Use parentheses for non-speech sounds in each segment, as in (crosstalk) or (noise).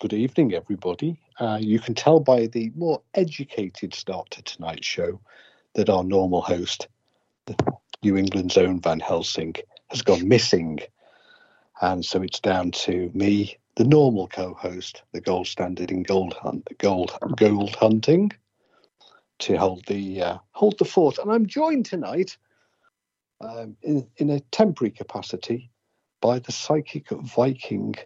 good evening, everybody. Uh, you can tell by the more educated start to tonight's show that our normal host, New England's own Van Helsing, has gone missing. And so it's down to me, the normal co-host, the gold standard in gold hunt, gold gold hunting, to hold the uh, hold the fort. And I'm joined tonight um, in in a temporary capacity by the psychic Viking,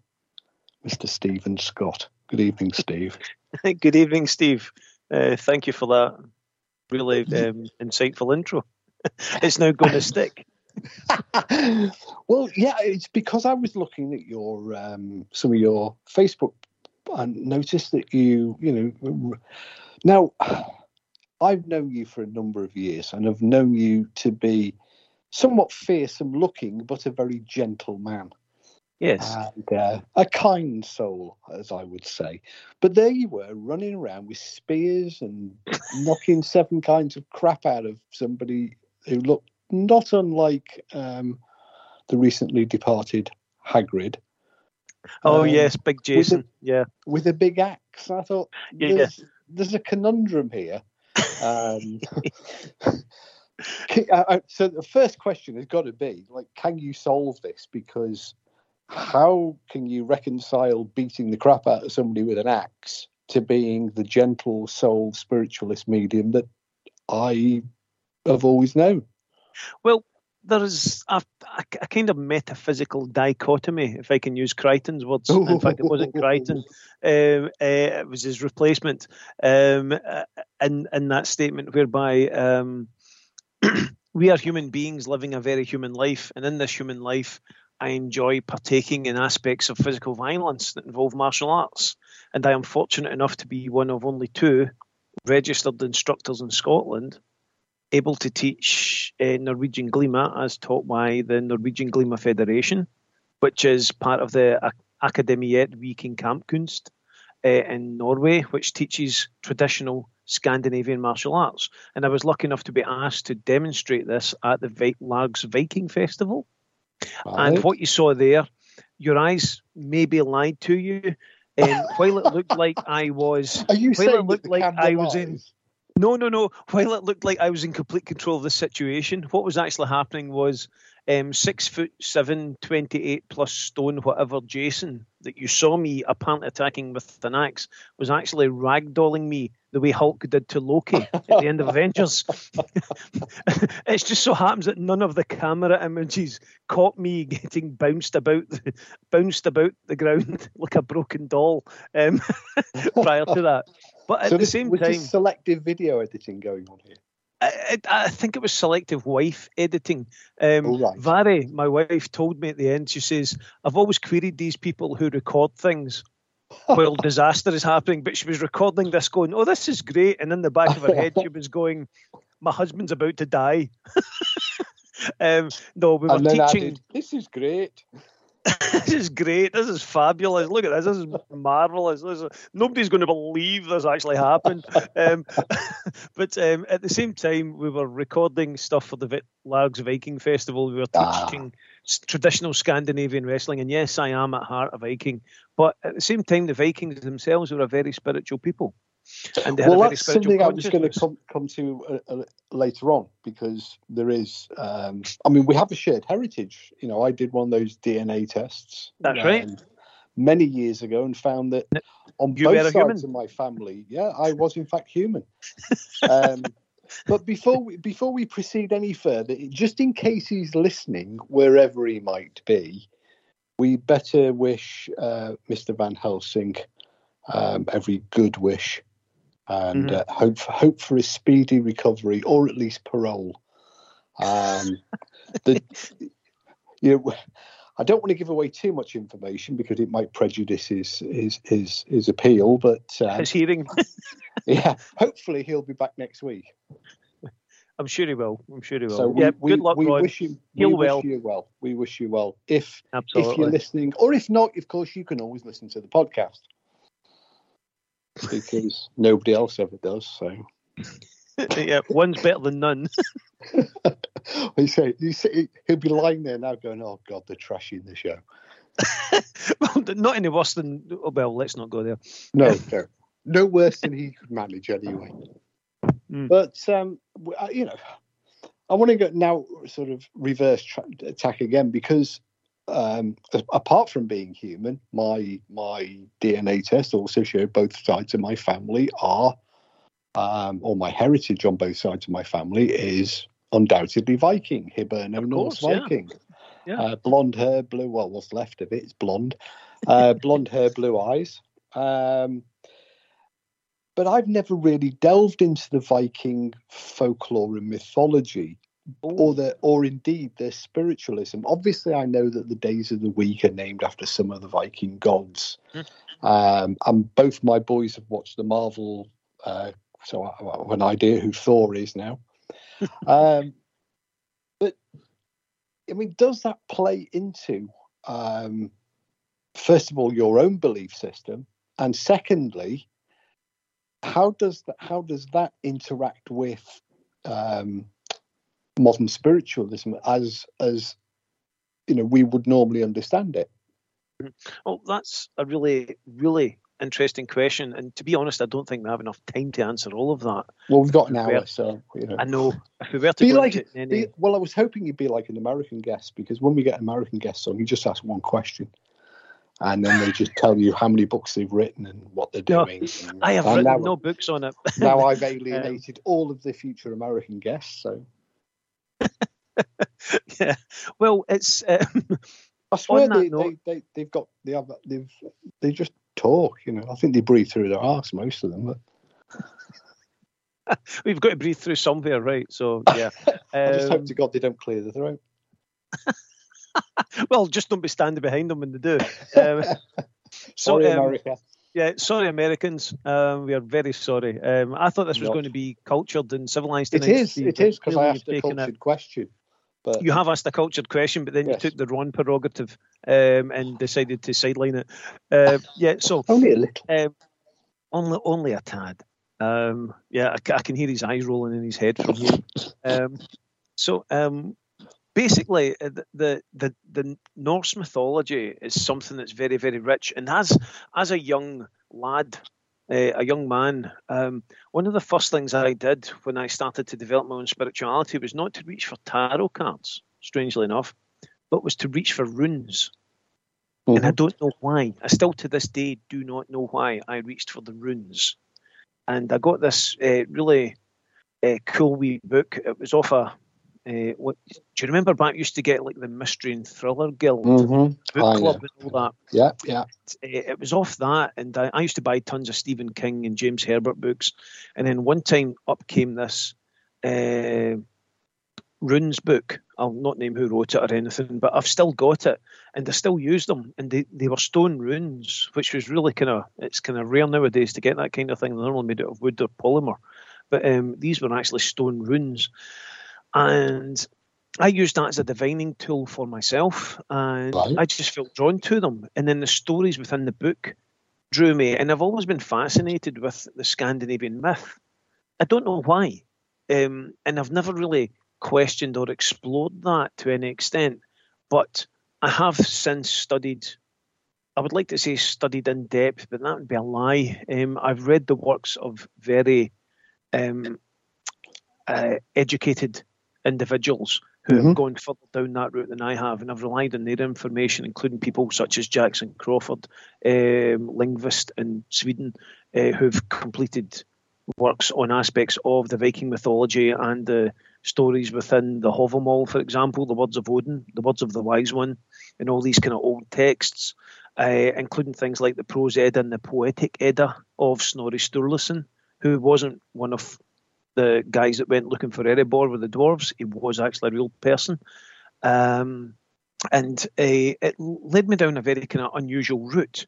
Mr. Stephen Scott. Good evening, Steve. (laughs) Good evening, Steve. Uh, thank you for that really (laughs) um, insightful intro. (laughs) it's now going to stick. well, yeah, it's because I was looking at your um, some of your Facebook and noticed that you, you know, now I've known you for a number of years and I've known you to be somewhat fearsome looking, but a very gentle man. Yes. And uh, a kind soul, as I would say. But there you were, running around with spears and knocking (laughs) seven kinds of crap out of somebody who looked not unlike um, the recently departed Hagrid. Oh um, yes, Big Jason. With a, yeah, with a big axe. I thought yeah, there's, yeah. there's a conundrum here. Um, (laughs) so the first question has got to be like, can you solve this? Because how can you reconcile beating the crap out of somebody with an axe to being the gentle soul spiritualist medium that I have always known? Well, there is a, a, kind of metaphysical dichotomy, if I can use Crichton's words. In fact, it wasn't (laughs) Crichton; um, uh, it was his replacement. Um, uh, in in that statement, whereby um, (clears throat) we are human beings living a very human life, and in this human life, I enjoy partaking in aspects of physical violence that involve martial arts, and I am fortunate enough to be one of only two registered instructors in Scotland able to teach uh, Norwegian Glima as taught by the Norwegian Glima Federation, which is part of the Akademiet Viking Kampkunst uh, in Norway, which teaches traditional Scandinavian martial arts. And I was lucky enough to be asked to demonstrate this at the v- Largs Viking Festival. Right. And what you saw there, your eyes maybe lied to you. And (laughs) while it looked like I was, Are you while it looked like I was in, no, no, no. While it looked like I was in complete control of the situation, what was actually happening was um, six foot seven, 28 plus stone, whatever Jason that you saw me apparently attacking with an axe was actually ragdolling me the way Hulk did to Loki at the end of Avengers. (laughs) it just so happens that none of the camera images caught me getting bounced about, (laughs) bounced about the ground (laughs) like a broken doll um, prior to that. But at so the this, same time, selective video editing going on here. I, I, think it was selective wife editing. Um, oh, right. Vary, my wife, told me at the end. She says, "I've always queried these people who record things while disaster is happening." But she was recording this, going, "Oh, this is great," and in the back of her head, she was going, "My husband's about to die." (laughs) um, no, we were teaching. Added, this is great. (laughs) this is great. This is fabulous. Look at this. This is marvelous. This is, nobody's going to believe this actually happened. Um, (laughs) but um, at the same time, we were recording stuff for the Largs Viking Festival. We were Ah. teaching s- traditional Scandinavian wrestling. And yes, I am at heart a Viking. But at the same time, the Vikings themselves were a very spiritual people. And they had well, that's something I was going to come come to uh, uh, later on because there is. Um, I mean, we have a shared heritage. You know, I did one of those DNA tests. That's right. um, Many years ago, and found that on You both human. sides of my family, yeah, I was in fact human. (laughs) um, but before we before we proceed any further, just in case he's listening, wherever he might be, we better wish uh, Mr. Van Helsing um, every good wish and Mhm. uh, hope for, hope for a speedy recovery or at least parole. Um, the, you know, I don't want to give away too much information because it might prejudice his his his, his appeal. But uh, his hearing. (laughs) yeah, hopefully he'll be back next week. I'm sure he will. I'm sure he will. So we, yeah, we, good luck, we wish you, we wish well. you well. We wish you well. If Absolutely. if you're listening, or if not, of course, you can always listen to the podcast because (laughs) nobody else ever does. So (laughs) yeah, one's better than none. you say you say he'll be lying there now, going, "Oh God, they're trashing the show." well, not any worse than. Oh, well, let's not go there. No, no, no worse than he could manage anyway. Mm. But um, you know, I want to go now, sort of reverse tra- attack again because um, apart from being human, my my DNA test also showed both sides of my family are, um, or my heritage on both sides of my family is undoubtedly Viking, Hiberno Norse Viking. Yeah. Uh, blonde hair, blue. Well, what's left of it is blonde. Uh, blonde hair, blue eyes. Um, but I've never really delved into the Viking folklore and mythology, Ooh. or the or indeed their spiritualism. Obviously, I know that the days of the week are named after some of the Viking gods, mm. um, and both my boys have watched the Marvel, uh, so I, I have an idea who Thor is now. (laughs) um, but I mean, does that play into um, first of all your own belief system, and secondly? How does that how does that interact with um, modern spiritualism as as you know we would normally understand it? Well, that's a really really interesting question, and to be honest, I don't think we have enough time to answer all of that. Well, we've got an hour, so you know. I know. If we were to be like, any... be, well, I was hoping you'd be like an American guest because when we get an American guest on, you just ask one question and then they just tell you how many books they've written and what they're doing. No, I have written no books on it. (laughs) now I've (laughs) alienated um, all of the future American guests. So, (laughs) yeah, well, it's. Um, I swear they, note, they, they, have got they have they've they just talk. You know, I think they breathe through their arse most of them. But... We've got to breathe through somewhere, right? So yeah. I just hope to um, God they don't clear the throat. (laughs) well, just don't be standing behind them when they do. (laughs) Um, sorry, um, America. Yeah, sorry, Americans. Um, we are very sorry. Um, I thought this was going to be cultured and civilized. It is. It is because I asked a cultured question. But you have asked a cultured question, but then yes. you took the wrong prerogative um, and decided to sideline it. Uh, yeah, so (laughs) only a little. Um, only, only a tad. Um, yeah, I, I, can hear his eyes rolling in his head from here. Um, so, um, basically uh, the, the the Norse mythology is something that's very very rich, and as as a young lad, uh, a young man, um, one of the first things I did when I started to develop my own spirituality was not to reach for tarot cards, strangely enough, but was to reach for runes. Mm-hmm. And I mm-hmm. don't know why. I still to this day do not know why I reached for the runes. And I got this uh, really uh, cool wee book. It was off a uh, what, do you remember back used to get like the Mystery and Thriller Guild mm-hmm. book oh, club yeah. and all that? Yeah, yeah. It, it was off that, and I, I, used to buy tons of Stephen King and James Herbert books. And then one time up came this uh, Runes book. I'll not name who wrote it or anything, but I've still got it, and I still use them. And they, they were stone runes, which was really kind of it's kind of rare nowadays to get that kind of thing. They're normally made out of wood or polymer, but um, these were actually stone runes and I used that as a divining tool for myself, and right. I just felt drawn to them. And then the stories within the book drew me, and I've always been fascinated with the Scandinavian myth. I don't know why, um, and I've never really questioned or explored that to any extent. But I have since studied. I would like to say studied in depth, but that would be a lie. Um, I've read the works of very um, uh, educated individuals who mm-hmm. have gone further down that route than I have, and I've relied on their information, including people such as Jackson Crawford, um, linguist in Sweden, uh, who've completed works on aspects of the Viking mythology and the stories within the Havamal, for example, the words of Odin, the words of the Wise One, and all these kind of old texts, uh, including things like the Prose Edda and the Poetic Edda of Snorri Sturluson, who wasn't one of the guys that went looking for Erebor with the dwarves. He was actually a real person. Um, and uh, it led me down a very kind of unusual route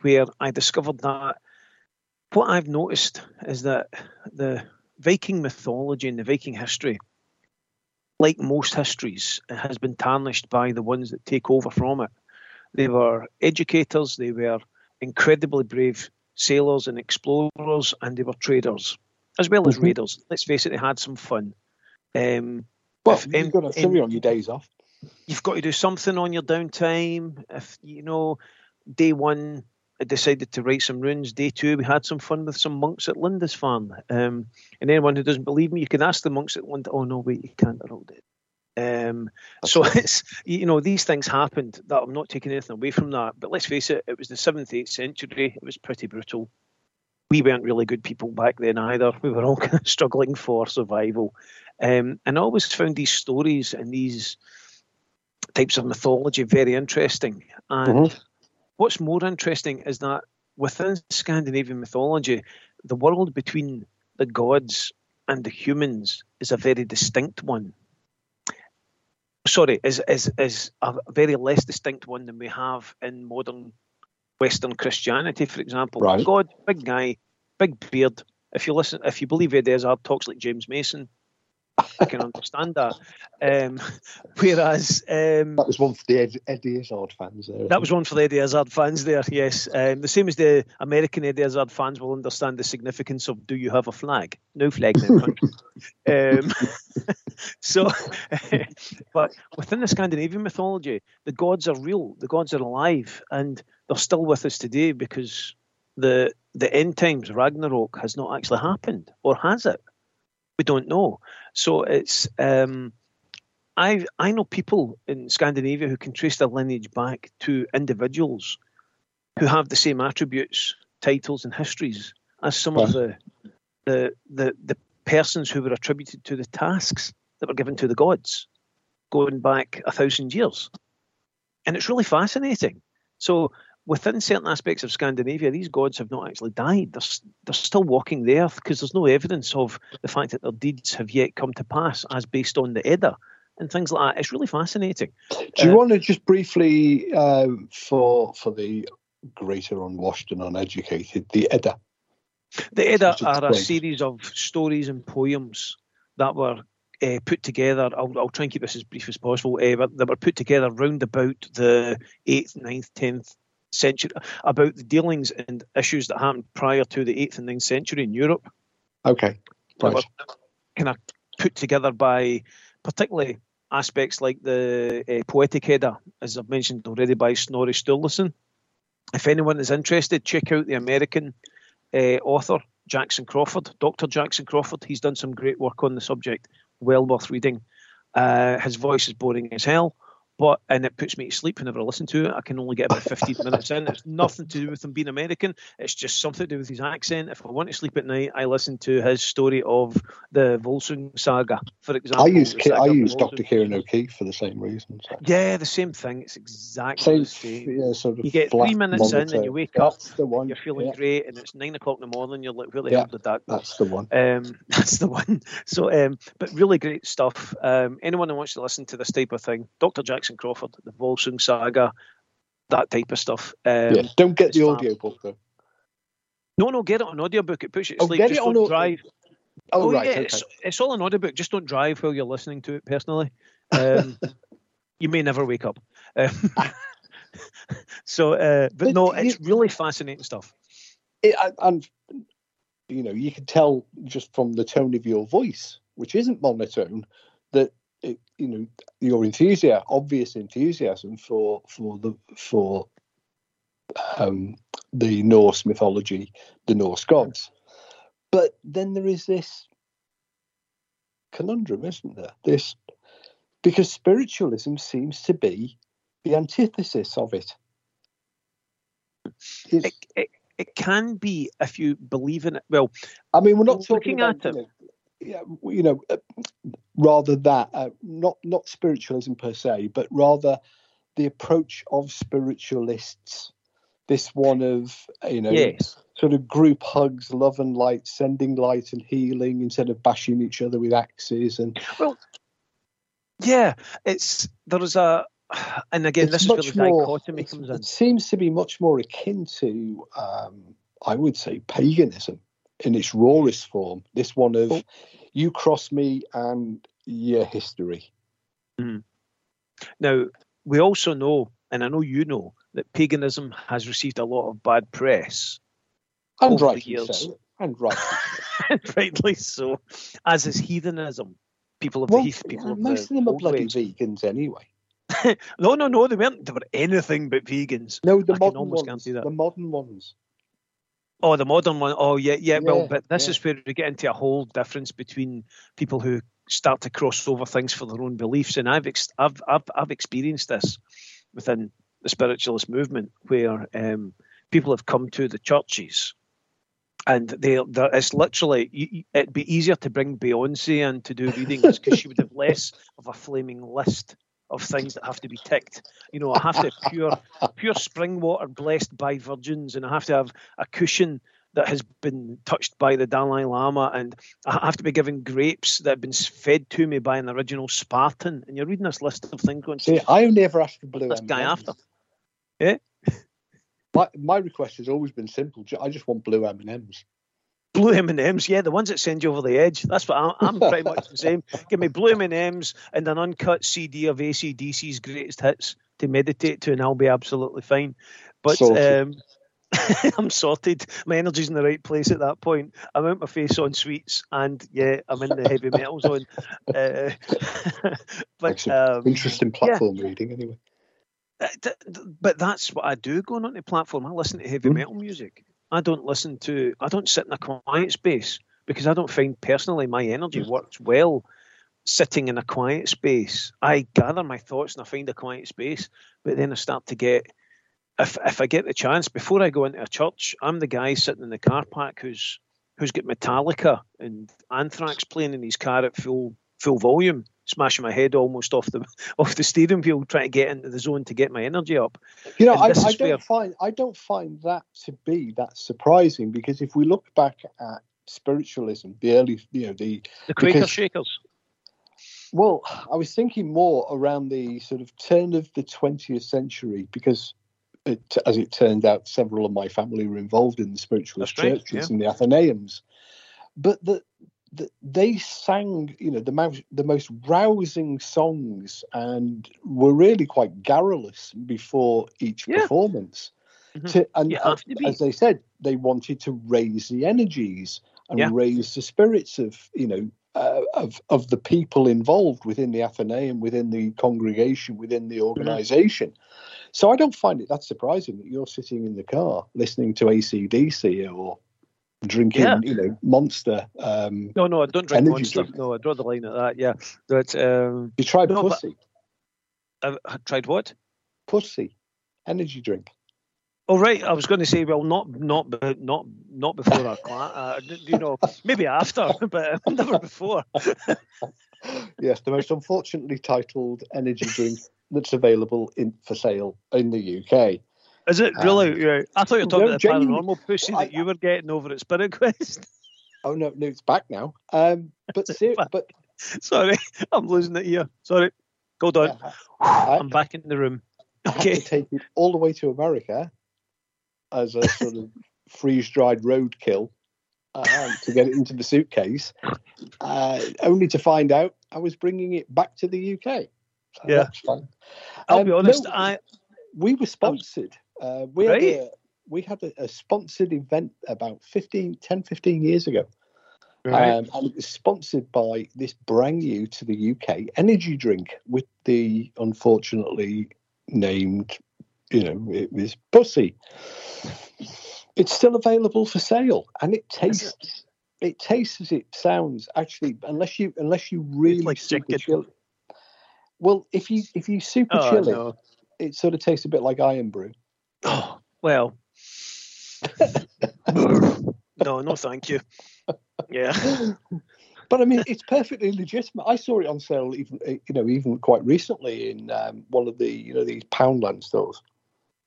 where I discovered that what I've noticed is that the Viking mythology and the Viking history, like most histories, has been tarnished by the ones that take over from it. They were educators, they were incredibly brave sailors and explorers, and they were traders, as well as mm-hmm. raiders. Let's face it, they had some fun. Um, well, if, you've got to theory on your days off. You've got to do something on your downtime. If you know, day one, I decided to write some runes. Day two, we had some fun with some monks at Lindisfarne. Um, and anyone who doesn't believe me, you can ask the monks at Lindisfarne. Oh no, wait, you can't. They're all dead. Um, so it's you know these things happened. That I'm not taking anything away from that. But let's face it, it was the seventh, eighth century. It was pretty brutal. We weren't really good people back then either. We were all (laughs) kind of struggling for survival. Um, and I always found these stories and these types of mythology very interesting. And mm-hmm. what's more interesting is that within Scandinavian mythology, the world between the gods and the humans is a very distinct one sorry, is is is a very less distinct one than we have in modern Western Christianity, for example. Right. God, big guy, big beard. If you listen, if you believe Eddie Izzard talks like James Mason, I can understand that. Um, (laughs) whereas um, that was one for the Ed, Eddie Izzard fans. There, that was one for the Eddie Izzard fans. There, yes. Um, the same as the American Eddie Izzard fans will understand the significance of "Do you have a flag?" No flag (laughs) um, (laughs) so, but within the Scandinavian mythology, the gods are real. The gods are alive, and they're still with us today because the the end times Ragnarok has not actually happened, or has it? We don't know. So it's um, I I know people in Scandinavia who can trace their lineage back to individuals who have the same attributes, titles, and histories as some of the the the the persons who were attributed to the tasks that were given to the gods, going back a thousand years, and it's really fascinating. So within certain aspects of Scandinavia, these gods have not actually died. They're, they're still walking the earth because there's no evidence of the fact that their deeds have yet come to pass as based on the Edda and things like that. It's really fascinating. Do you uh, want to just briefly, uh, for for the greater unwashed and uneducated, the Edda? The Edda are a series of stories and poems that were uh, put together. I'll, I'll try and keep this as brief as possible. Uh, that were put together round about the 8th, 9th, 10th century about the dealings and issues that happened prior to the 8th and 9th century in Europe. Okay. Right. Kind of put together by particularly aspects like the uh, Poetic Edda, as I've mentioned already, by Snorri Sturluson. If anyone is interested, check out the American uh, author Jackson Crawford, Dr. Jackson Crawford. He's done some great work on the subject, well worth reading. Uh, his voice is boring as hell but and it puts me to sleep whenever I listen to it. I can only get about 15 (laughs) minutes in. It's nothing to do with him being American. It's just something to do with his accent. If I want to sleep at night, I listen to his story of the Volsung saga, for example. I use I use Dr. Kieran O'Keefe for the same reasons. So. Yeah, the same thing. It's exactly same, the same. Yeah, sort of you get three minutes monitor. in and you wake that's up, the one. you're feeling yeah. great, and it's nine o'clock in the morning. You're like, where the yeah, hell did that go? That's the one. Um, (laughs) that's the one. So, um, but really great stuff. Um, anyone who wants to listen to this type of thing, Dr. Jackson Crawford, the Volsung saga, that type of stuff. Um, yeah, don't get the audio book though. No, no, get it on audiobook. It puts you to oh, sleep. Just don't drive. Oh, oh right. Yeah, okay. it's, it's, all on audiobook. Just don't drive while you're listening to it. Personally, um, (laughs) you may never wake up. Um, (laughs) (laughs) so, uh, but no, it's really fascinating stuff. It, and you know, you can tell just from the tone of your voice, which isn't monotone, that it, you know your enthusiasm, obvious enthusiasm for for the for um, the Norse mythology, the Norse gods. But then there is this conundrum, isn't there? This because spiritualism seems to be the antithesis of it. It, it, it, can be if you believe in it. Well, I mean, we're not talking about, at it. You know, you know, uh, rather that uh, not not spiritualism per se, but rather the approach of spiritualists. This one of you know, yes. sort of group hugs, love and light, sending light and healing instead of bashing each other with axes and. Well, yeah, it's there is a and again, It's this is where the dichotomy comes in. It seems to be much more akin to, um, I would say, paganism in its rawest form. This one of Oh. you cross me and your history. Hmm. Now, we also know, and I know you know, that paganism has received a lot of bad press, And rightly so. And rightly so. (laughs) rightly so, as is heathenism. People of Well, the heath, people of most the of them are bloody ways. vegans anyway. (laughs) No, no, no, they weren't. They were anything but vegans. No, the I modern ones. The modern ones. Oh, the modern one. Oh, yeah, yeah. well, but this yeah. is where we get into a whole difference between people who start to cross over things for their own beliefs, and I've ex- I've I've, I've experienced this within the spiritualist movement, where um, people have come to the churches. And they, it's literally, it'd be easier to bring Beyonce in to do readings because she would have less of a flaming list of things that have to be ticked. You know, I have to have pure, (laughs) pure spring water blessed by virgins, and I have to have a cushion that has been touched by the Dalai Lama, and I have to be given grapes that have been fed to me by an original Spartan. And you're reading this list of things going, See, I only ever asked for blue this guy M&Ms. after. Yeah. My, my request has always been simple. I just want blue M&Ms. Blue M and M's, yeah, the ones that send you over the edge. That's what I'm, I'm pretty much the same. (laughs) Give me blue M and M's and an uncut CD of ACDC's greatest hits to meditate to, and I'll be absolutely fine. But Sorted. um, (laughs) I'm sorted. My energy's in the right place at that point. I'm out my face on sweets, and yeah, I'm in the heavy (laughs) metal zone. Uh, but um, Interesting platform reading, anyway. th- but that's what I do going on the platform. I listen to heavy Mhm. metal music. I don't listen to. I don't sit in a quiet space because I don't find personally my energy hmm. works well sitting in a quiet space. I gather my thoughts and I find a quiet space, but then I start to get. If if I get the chance before I go into a church, I'm the guy sitting in the car park who's who's got Metallica and Anthrax playing in his car at full full volume, smashing my head almost off the (laughs) off the steering wheel, trying to get into the zone to get my energy up. You know, I, I don't where- find I don't find that to be that surprising because if we look back at spiritualism, the early, you know, the The Quaker Because- Shakers. well, I was thinking more around the sort of turn of the 20th century because, it, as it turned out, several of my family were involved in the spiritualist right, churches and the Athenaeums, but the they sang, you know, the most the most rousing songs and were really quite garrulous before each Yeah. performance. Mhm. To, and to be. as they said, they wanted to raise the energies and Yeah. raise the spirits of you know uh, of of the people involved within the Athenaeum, within the congregation, within Mm-hmm. the organization. So I don't find it that surprising that you're sitting in the car listening to ACDC or drinking, Yeah. you know, Monster. Um, No, no, I don't drink Monster. drink. No, I draw the line at that. Yeah, but um, you tried No, Pussy, I've tried what? Pussy, energy drink. Oh right, I was going to say, well, not not not not before our class. Uh, you know, maybe after, (laughs) but never before. (laughs) yes, the most unfortunately titled energy drink that's available in for sale in the UK. Is it really? yeah. I thought you were talking no, about the paranormal pussy I- that you were getting over at Spirit Quest. (laughs) Oh no, no, it's back now. Um, but (laughs) ser- but Sorry, (laughs) I'm losing it here. Sorry. Hold on. yeah, I- I'm back in the room. I had Okay. to take it all the way to America as a sort of freeze dried roadkill uh, to get it into the suitcase, uh, only to find out I was bringing it back to the UK. So Yeah. that's fun. I'll Um, be honest. no, I we were sponsored. Uh, we Right. had, a, we had a, a sponsored event about 15, 10, 15 years ago. Um, and it was sponsored by this brand new to the UK energy drink with the unfortunately named, you know, it was Pussy. It's still available for sale, and it tastes. It tastes as it sounds. Actually, unless you unless you really like super chill. Well, if you if you super oh, chill it, no. it sort of tastes a bit like Irn-Bru. Oh, (sighs) well. (laughs) no, no, thank you. Yeah. (laughs) But I mean, it's perfectly legitimate. I saw it on sale even you know even quite recently in um, one of the you know these Poundland stores.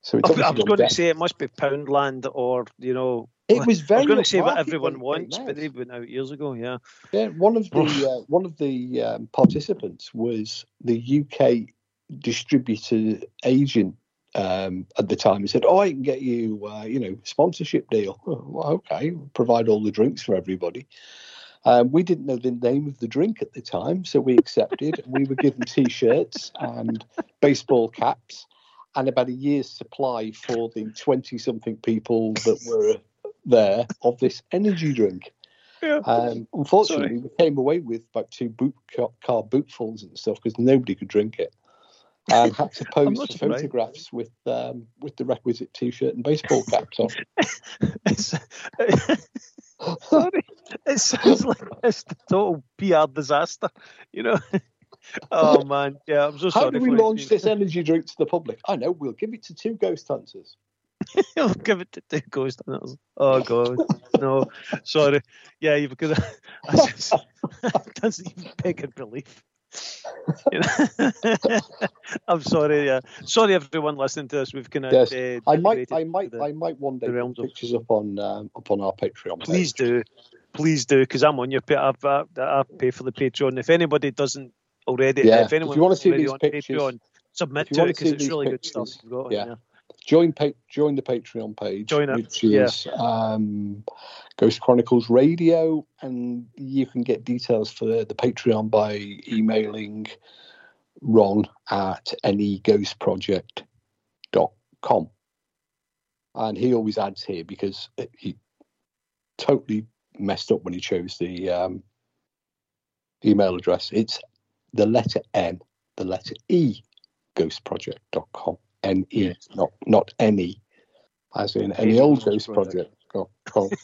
So it's I was going to say it must be Poundland or, you know, it was very. I was going to say what everyone wants, but out. they went out years ago, yeah. Yeah, one of the uh, one of the um, participants was the UK distributor agent um, at the time He said, "Oh, I can get you, uh, you know, sponsorship deal." Well, okay, provide all the drinks for everybody. Um, we didn't know the name of the drink at the time, so we accepted. and we were given T-shirts and baseball caps, and about a year's supply for the twenty-something people that were there of this energy drink. Yeah. Um, unfortunately, we came away with about two boot car, car bootfuls and stuff because nobody could drink it, and (laughs) had to pose for photographs with um, with the requisite T-shirt and baseball caps on. (laughs) It's, (laughs) sorry, it sounds like it's the total PR disaster. You know. Oh man, yeah, I'm so How sorry. do we launch this energy drink to the public? I know. We'll give it to two ghost hunters. I'll give it to two ghost hunters. Oh god, no, sorry. Yeah, to- I just, doesn't even beg in belief. (laughs) I'm sorry. Yeah, sorry everyone listening to this. We've kind of. Yes, uh, I might, I might, the- I might one day put realms of- pictures up on um, up on our Patreon. page. Please do, please do, because I'm on your. I, I, I pay for the Patreon. If anybody doesn't already, Yeah, if if anyone you wanna see these pictures- Patreon, submit if to it because it's really good stuff. pictures, You've got on yeah. Join pa- join the Patreon page, Join which yeah. is um, Ghost Chronicles Radio, and you can get details for the, the Patreon by emailing Ron at anyghostproject.com. And he always adds here because he totally messed up when he chose the um, email address. It's the letter N, the letter E, ghostproject.com. N E, Yes. not not any, as in any old Ghost project.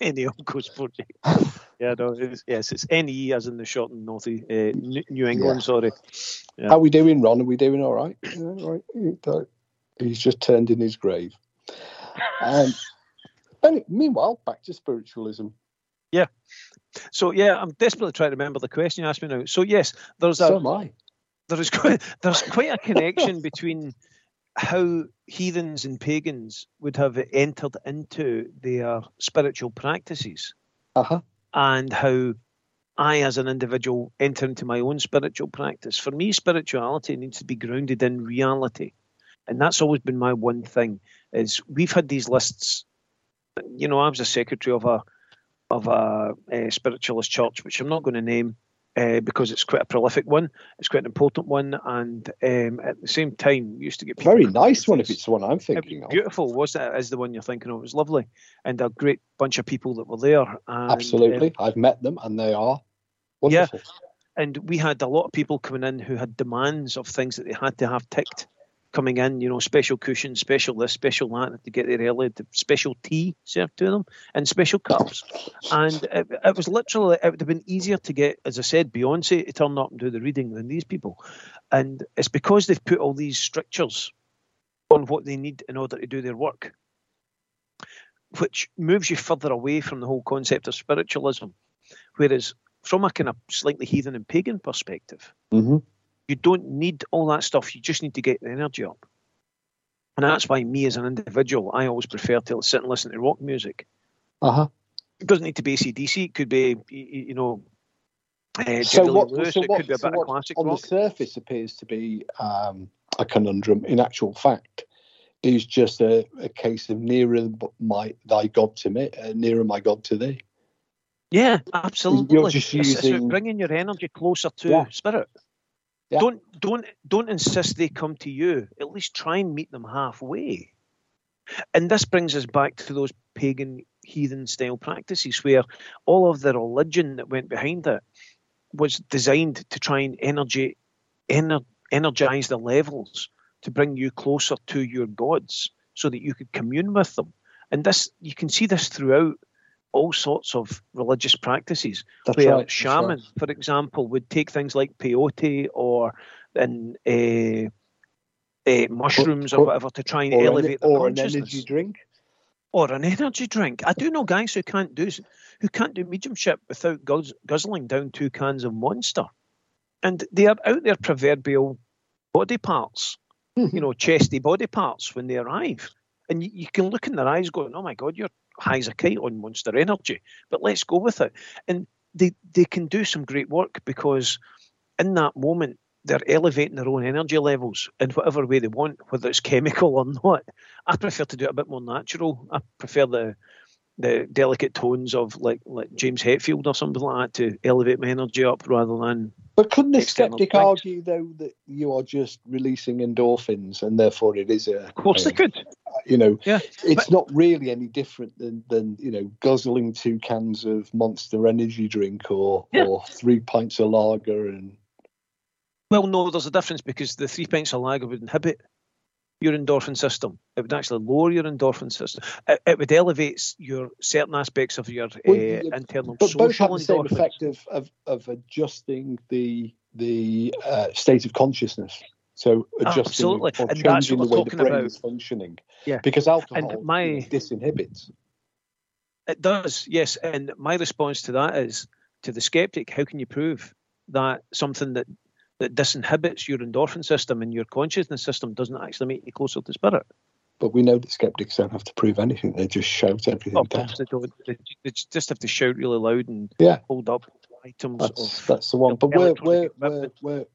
Any old Ghost Project. (laughs) (laughs) yeah, no, it's, yes, it's NE as in the short and North, uh, New England, sorry. Yeah. How we doing, Ron? Are we doing all right? Yeah, all right. He's just turned in his grave. Um, (laughs) and meanwhile, back to spiritualism. Yeah. So, yeah, I'm desperately trying to remember the question you asked me now. So, yes, there's a, So am I. there is quite there's quite a connection between how heathens and pagans would have entered into their spiritual practices Uh huh. and how I, as an individual, enter into my own spiritual practice. For me, spirituality needs to be grounded in reality, and that's always been my one thing. Is we've had these lists. You know, I was a secretary of a of a, uh spiritualist church, which I'm not going to name uh, because it's quite a prolific one. It's quite an important one, and um, at the same time, used to get Very nice one if it's the one I'm thinking was of. beautiful, wasn't it? As the one you're thinking of, it was lovely, and a great bunch of people that were there. And, um, Absolutely. I've met them and they are wonderful. Yeah, and we had a lot of people coming in who had demands of things that they had to have ticked coming in, you know, special cushions, special this, special that, to get there early, special tea served to them, and special cups. And it, it was literally, it would have been easier to get, as I said, Beyonce to turn up and do the reading than these people. And it's because they've put all these strictures on what they need in order to do their work, which moves you further away from the whole concept of spiritualism. Whereas from a kind of slightly heathen and pagan perspective, hmm you don't need all that stuff. You just need to get the energy up. And that's why me as an individual, I always prefer to sit and listen to rock music. Uh huh. It doesn't need to be ACDC. It could be, you know, uh, So what, Lewis. so what, could be a so what classic on rock. the surface appears to be um, a conundrum, in actual fact, is just a, a case of nearer my thy God to me, uh, nearer my God to thee. Yeah, absolutely. just It's- it's using- bringing your energy closer to Yeah. spirit. Yeah. Don't don't don't insist they come to you. At least try and meet them halfway. And this brings us back to those pagan heathen style practices where all of the religion that went behind it was designed to try and energy ener, energize the levels to bring you closer to your gods so that you could commune with them. And this you can see this throughout all sorts of religious practices That's where right. shaman, right. for example, would take things like peyote or and uh, uh, mushrooms or, or- whatever to try and an, elevate their or an consciousness, energy drink. or an energy drink. I do know guys who can't do who can't do mediumship without guzz, guzzling down two cans of Monster, and they are out their proverbial body parts, you know, chesty body parts when they arrive, and you, you can look in their eyes, going, "Oh my God, you're high as a kite on Monster Energy," but let's go with it. And they they can do some great work because in that moment they're elevating their own energy levels in whatever way they want, whether it's chemical or (laughs) not. I prefer to do it a bit more natural. I prefer the the delicate tones of like like James Hetfield or something like that to elevate my energy up rather than. But couldn't the skeptic argue though that you are just releasing endorphins and therefore it is a? Of course, a, they um, could. You know, yeah, it's but, not really any different than than you know guzzling two cans of Monster Energy drink or yeah. or three pints of lager and. Well, no, there's a difference because the three pints of lager would inhibit your endorphin system. It would actually lower your endorphin system. It, it would elevate your certain aspects of your well, uh, internal but social both have the same effect of, of, of adjusting the the uh, state of consciousness. So oh, adjusting Absolutely. or and changing the way the brain about. is functioning. Yeah. Because alcohol my, disinhibits. It does, yes. And my response to that is to the skeptic, how can you prove that something that that disinhibits your endorphin system and your consciousness system doesn't actually make you closer to spirit. But we know that skeptics don't have to prove anything; they just shout everything oh, down. They, don't. They just have to shout really loud and yeah. hold up items. That's, of, that's the one. But we're we're, we're we're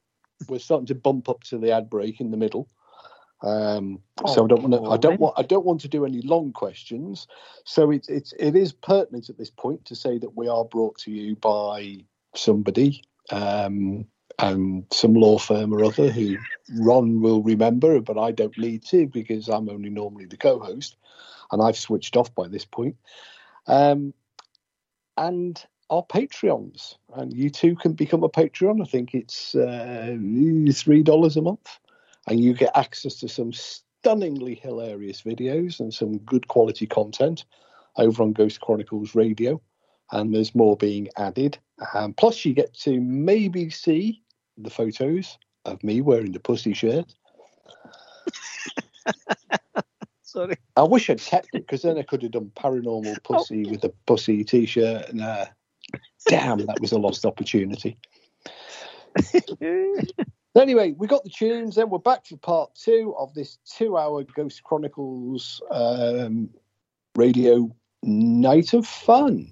we're starting to bump up to the ad break in the middle. Um, oh, so I don't want to. I don't want. I don't want to do any long questions. So it's it's it is pertinent at this point to say that we are brought to you by somebody. Um, and some law firm or other who Ron will remember, but I don't need to because I'm only normally the co-host, and I've switched off by this point. Um, and our Patreons, and you too can become a Patreon. I think it's uh, three dollars a month, and you get access to some stunningly hilarious videos and some good quality content over on Ghost Chronicles Radio. And there's more being added. Um, plus, you get to maybe see the photos of me wearing the pussy shirt. (laughs) Sorry. I wish I'd kept it because then I could have done paranormal pussy oh. with a pussy t-shirt. And uh, damn, that was a lost opportunity. anyway, we got the tunes. Then we're back for part two of this two-hour Ghost Chronicles um, radio night of fun.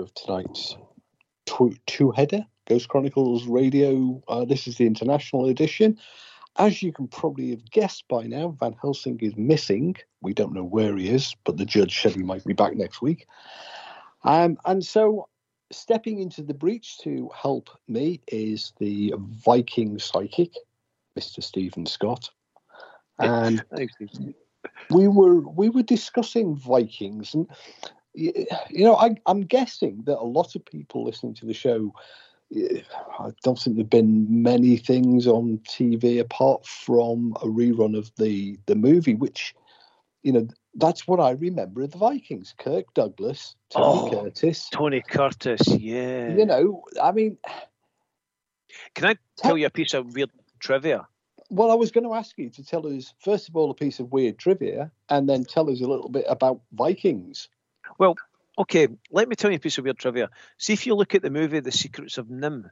Of tonight's two header Ghost Chronicles Radio. Uh, this is the international edition. As you can probably have guessed by now, Van Helsing is missing. We don't know where he is, but the judge said he might be back next week. Um, and so, stepping into the breach to help me is the Viking psychic, Mr. Stephen Scott. and we were we were discussing Vikings, and you know, I, I'm guessing that a lot of people listening to the show. I don't think there've been many things on TV apart from a rerun of the the movie, which, you know, that's what I remember of the Vikings: Kirk Douglas, Tony Oh. Curtis. Tony Curtis, yeah. You know, I mean, Can I tell you a piece of weird trivia? well, I was going to ask you to tell us first of all a piece of weird trivia, and then tell us a little bit about Vikings. Well, okay, let me tell you a piece of weird trivia. See if you look at the movie The Secrets of NIMH,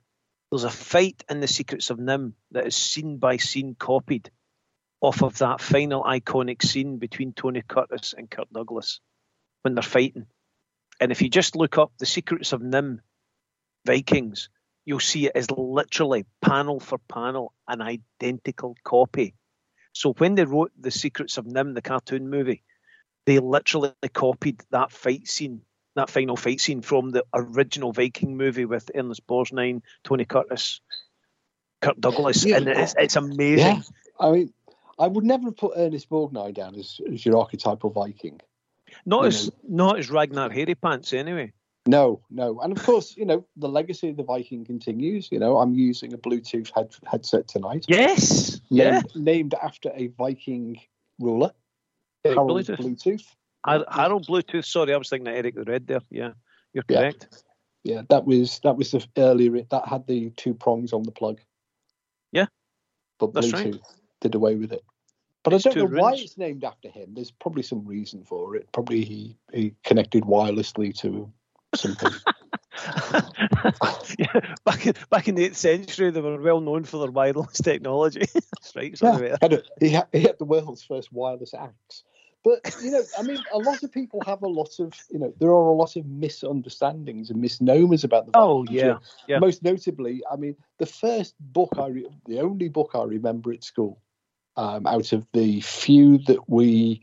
there's a fight in The Secrets of NIMH that is scene by scene copied off of that final iconic scene between Tony Curtis and Kurt Douglas when they're fighting. And if you just look up The Secrets of NIMH Vikings, you'll see it is literally panel for panel an identical copy. So when they wrote The Secrets of NIMH, the cartoon movie, they literally copied that fight scene, that final fight scene from the original Viking movie with Ernest Borgnine, Tony Curtis, Kirk Douglas, Yeah. and it's, it's amazing. Yeah. I mean, I would never have put Ernest Borgnine down as, as your archetypal Viking. Not You as not as Ragnar Hairy Pants anyway. No, no. And of course, you know, the legacy of the Viking continues. You know, I'm using a Bluetooth head, headset tonight. Yes, yeah. Named, named after a Viking ruler, Bluetooth. Bluetooth. Har- Harold Bluetooth. Sorry, I was thinking of Eric the Red there. Yeah, you're Yeah. correct. Yeah, that was that was the earlier that had the two prongs on the plug. Yeah, but Bluetooth right. did away with it. But It's I don't know why it's named after him. There's probably some reason for it. Probably he, he connected wirelessly to something. (laughs) yeah, back in, back in the 8th century, they were well known for their wireless (laughs) technology. That's right. Yeah, about that. had a, he, had, he had the world's first wireless axe. But (laughs) you know, I mean, a lot of people have a lot of you know, there are a lot of misunderstandings and misnomers about the. Oh, yeah, yeah. Most notably, I mean, the first book I, re- the only book I remember at school, um, out of the few that we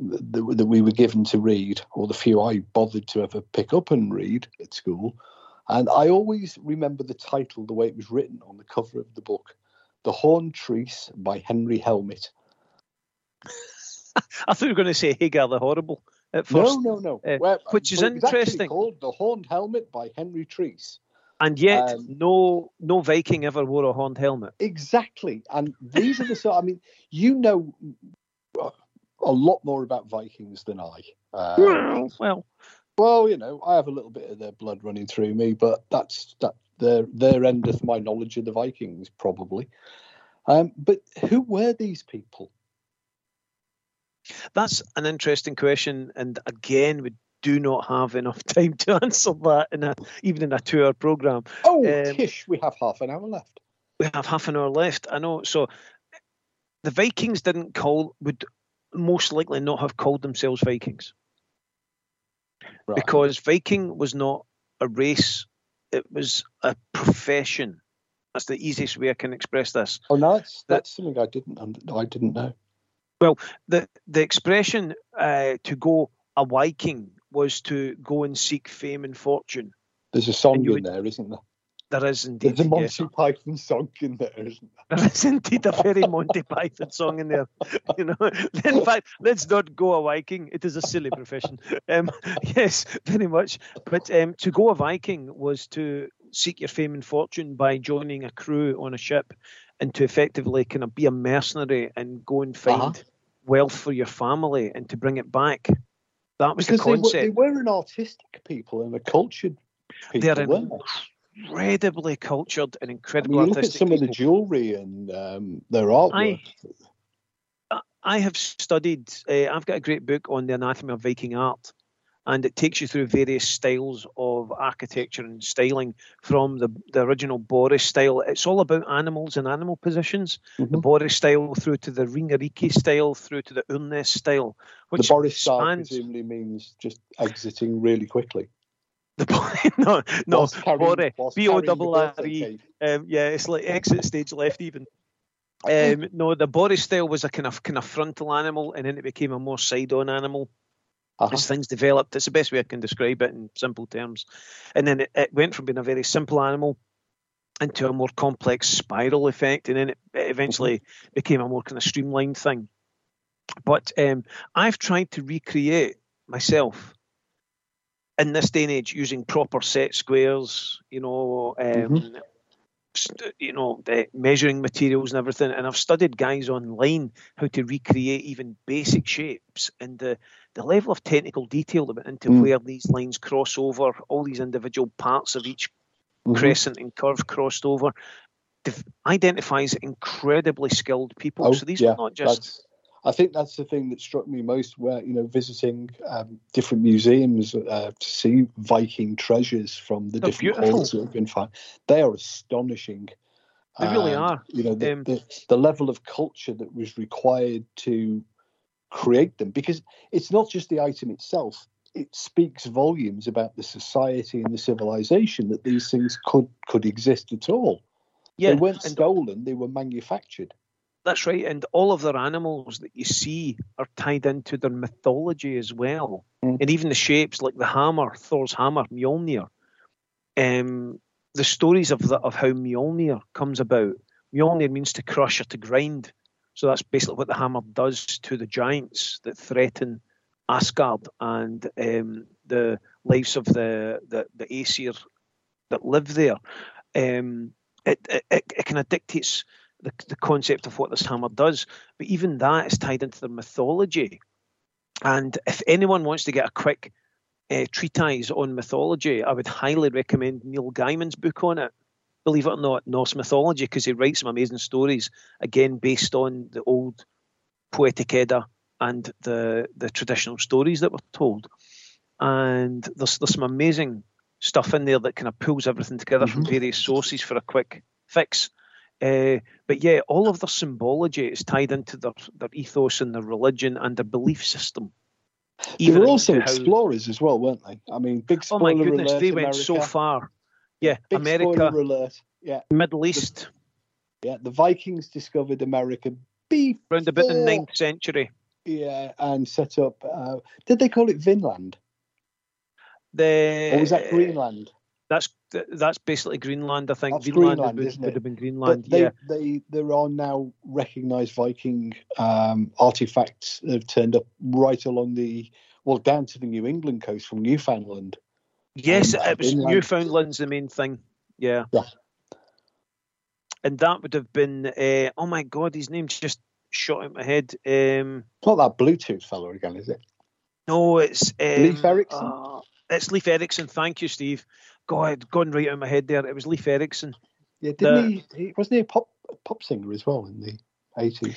that, that we were given to read, or the few I bothered to ever pick up and read at school, and I always remember the title, the way it was written on the cover of the book, "The Horn Treece" by Henry Helmet. (laughs) I thought you were going to say Hagar the Horrible at first. No, no, no. uh, Well, which is but it was actually interesting. Called "The Horned Helmet" by Henry Treece. And yet, Um, no no Viking ever wore a horned helmet. Exactly, and these are the sort. I mean, you know a lot more about Vikings than I. Uh, well, well, you know, I have a little bit of their blood running through me, but that's that. There, there endeth my knowledge of the Vikings, probably. Um, but who were these people? That's an interesting question, and again, we do not have enough (laughs) time to answer that in a even in a two-hour program. Oh, Um, Kish, we have half an hour left. We have half an hour left. I know. So, the Vikings didn't call would most likely not have called themselves Vikings Right. because Viking was not a race; it was a profession. That's the easiest way I can express this. oh, no, that's that- something I didn't I didn't know. The the expression uh, to go a Viking was to go and seek fame and fortune. There's a song in would- there, isn't there? There is indeed. There's a yes. Monty Python song in there, isn't there? There is indeed a very Monty Python song in there. You know, (laughs) in fact, let's not go a Viking. It is a silly profession. Um, (laughs) yes, very much. But um, to go a Viking was to seek your fame and fortune by joining a crew on a ship, and to effectively kind of be a mercenary and go and find Uh-huh. wealth for your family and to bring it back. That was Because the they were, concept. they were an artistic people and a cultured people. They're incredibly cultured and I incredibly mean, you look at artistic. some of the jewellery and um, their artwork. I have studied. Uh, I've got a great book on the anatomy of Viking art, and it takes you through various styles of architecture and styling from the the original Borre style. It's all about animals and animal positions. The Mhm. Borre style through to the Ringerike style through to the Urnes style, The which Borre style spans presumably means just exiting really quickly. (laughs) the (laughs) no no Bore B O double R E. Um, yeah, it's like exit stage left even. Um, no, the Borre style was a kind of kind of frontal animal, and then it became a more side-on animal Uh-huh. as things developed. It's the best way I can describe it in simple terms. And then it, it went from being a very simple animal into a more complex spiral effect, and then it eventually became a more kind of streamlined thing. But um, I've tried to recreate myself in this day and age using proper set squares, you know, um, mm-hmm. You know, measuring materials and everything. And I've studied guys online how to recreate even basic shapes and the the level of technical detail that went into mm. where these lines cross over, all these individual parts of each mm-hmm. crescent and curve crossed over. Identifies incredibly skilled people. Oh, so these yeah, are not just I think that's the thing that struck me most, where you know, visiting um, different museums uh, to see Viking treasures from the They're different beautiful. halls that have been found. They are astonishing. They really And, are. You know, the, Um, the, the level of culture that was required to create them, because it's not just the item itself. It speaks volumes about the society and the civilization that these things could could exist at all. Yeah, they weren't stolen; they were manufactured. That's right. And all of their animals that you see are tied into their mythology as well. Mm. And even the shapes, like the hammer, Thor's hammer, Mjolnir. Um, the stories of the, of how Mjolnir comes about. Mjolnir means to crush or to grind. So that's basically what the hammer does to the giants that threaten Asgard and um, the lives of the the, the Aesir that live there. Um, it, it, it, it kind of dictates the, the concept of what this hammer does, but even that is tied into their mythology. And if anyone wants to get a quick uh, treatise on mythology, I would highly recommend Neil Gaiman's book on it. Believe it or not, Norse mythology, because he writes some amazing stories, again based on the old poetic Edda and the the traditional stories that were told. And there's there's some amazing stuff in there that kind of pulls everything together from various sources for a quick fix. Uh, but yeah, all of their symbology is tied into their, their ethos and their religion and their belief system. They were also how- explorers as well, weren't they? I mean, big Oh my goodness, they went so far. Yeah, Big America, alert. Yeah, Middle East, yeah. The Vikings discovered America before, round about the ninth century. yeah, and set up. Uh, did they call it Vinland, The or was that Greenland? That's that's basically Greenland, I think. That's Greenland Greenland, would, isn't it? would have been Greenland. But they, yeah, they, there are now recognised Viking um, artifacts that have turned up right along the, well, down to the New England coast from Newfoundland. yes, um, it was Greenland. Newfoundland's the main thing. Yeah, Yeah. and that would have been. Uh, oh my God, his name's just shot out my head. Um, It's not that Bluetooth fellow again, is it? no, it's um, Leif Erikson? uh, it's Leif Erikson. Thank you, Steve. God, gone right out of my head there. It was Leif Erikson. Yeah, didn't he, he? Wasn't he a pop pop singer as well in the eighties?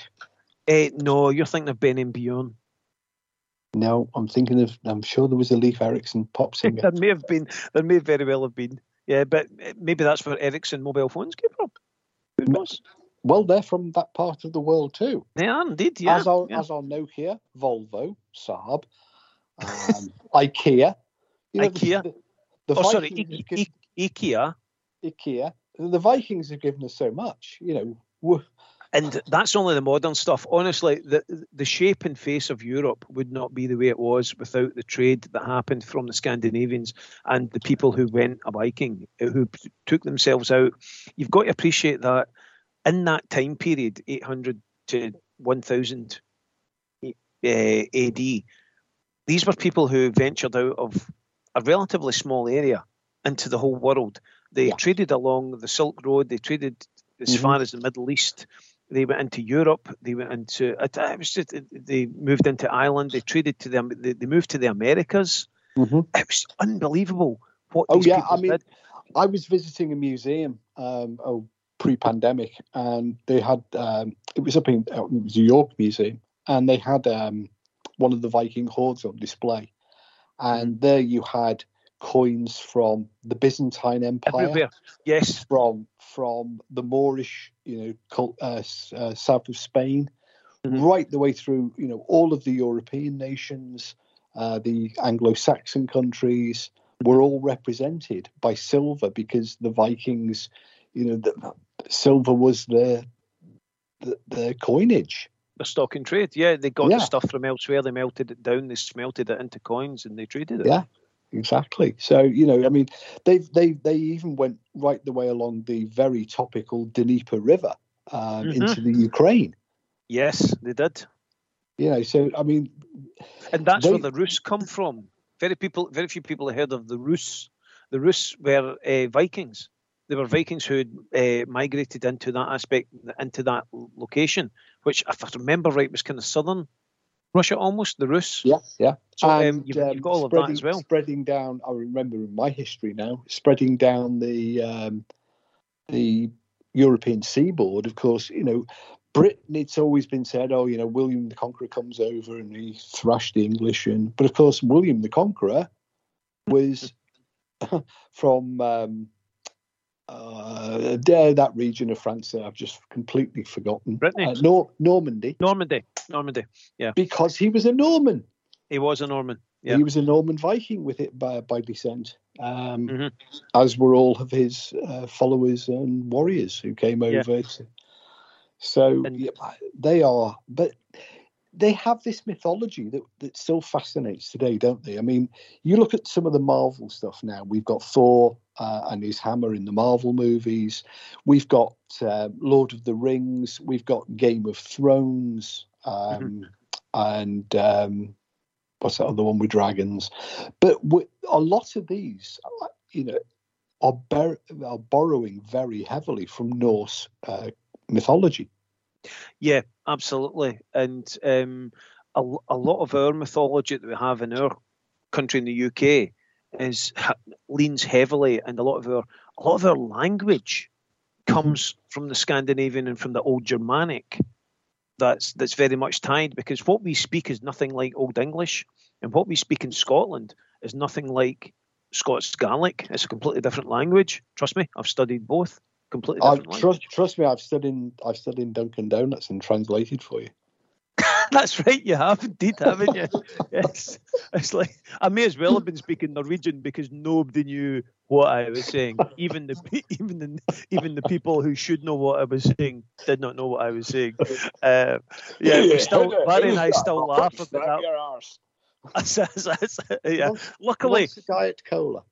Uh, no, you're thinking of Ben and Bjorn. No, I'm thinking of. I'm sure there was a Leif Erikson pop (laughs) singer. there may have been. There may very well have been. Yeah, but maybe that's where Ericsson mobile phones came from. Who knows? well, they're from that part of the world too. They are indeed. Yeah. as are yeah. as are Nokia, Volvo, Saab, um, (laughs) IKEA. You the- IKEA? The, the oh, sorry, Vikings have I- given- I- IKEA. IKEA. The Vikings have given us so much. You know, And that's only the modern stuff. Honestly, the the shape and face of Europe would not be the way it was without the trade that happened from the Scandinavians and the people who went a Viking, who took themselves out. You've got to appreciate that in that time period, 800 to 1000 uh, AD, these were people who ventured out of a relatively small area into the whole world. They Yeah. traded along the Silk Road. They traded as Mhm. far as the Middle East. They went into Europe. They went into. It, it was just, they moved into Ireland. They traded to them. They, they moved to the Americas. It was unbelievable what Oh, yeah, I mean, did. I was visiting a museum um, oh, pre-pandemic, and they had um, it was up in uh, it was a York museum, and they had um, one of the Viking hoards on display, and Mm. there you had coins from the Byzantine Empire, Everywhere. Yes. from from the Moorish, you know, cul- uh, uh, south of Spain, Mhm. right the way through, you know, all of the European nations, uh, the Anglo-Saxon countries were all represented by silver because the Vikings, you know, the, silver was their the, their coinage. The stock in trade. Yeah, they got Yeah. the stuff from elsewhere. They melted it down. They smelted it into coins and they traded it. Yeah. exactly. So you know, I mean, they they they even went right the way along the very topical Dnieper River um, Mhm. into the Ukraine. Yes, they did. You know, so I mean, And that's They- where the Rus come from. Very people, very few people have heard of the Rus. The Rus were uh, Vikings. They were Vikings who had uh, migrated into that aspect, into that location, which, if I remember right, was kind of southern Russia almost. The Rus. yeah, yeah. So um, And, you've, you've got all of that as well. Spreading down, I remember in my history now, spreading down the um, the European seaboard. Of course, you know, Britain. It's always been said, oh, you know, William the Conqueror comes over and he thrashed the English, and but of course, William the Conqueror was (laughs) from. Um, uh, that region of France that I've just completely forgotten. Brittany. Uh, Nor- Normandy, Normandy. Normandy. Yeah. Because he was a Norman. He was a Norman. Yeah. He was a Norman Viking with it by, by descent, um, Mhm. as were all of his uh, followers and warriors who came Yeah. over. To, so And- yeah, they are, but they have this mythology that, that still fascinates today, don't they? I mean, you look at some of the Marvel stuff now. We've got Thor uh, and his hammer in the Marvel movies. We've got uh, Lord of the Rings. We've got Game of Thrones. Um, And um, what's that other one with dragons? But a lot of these, uh, you know, are, ber- are borrowing very heavily from Norse uh, mythology. Yeah, absolutely. And um, a, a lot of our mythology that we have in our country in the UK is leans heavily, and a lot of our a lot of our language comes from the Scandinavian and from the Old Germanic. That's that's very much tied because what we speak is nothing like Old English, and what we speak in Scotland is nothing like Scots Gaelic. It's a completely different language. Trust me, I've studied both. Completely I, language. trust, trust me, I've studied I've studied Dunkin' Donuts and translated for you. (laughs) That's right, you have indeed, haven't you? (laughs) yes. It's like I may as well have been speaking Norwegian because nobody knew what I was saying. Even the (laughs) even the even the people who should know what I was saying did not know what I was saying. Uh, yeah, we still Barry and I still laugh about that. That's- that's- that's- yeah. Luckily, diet cola.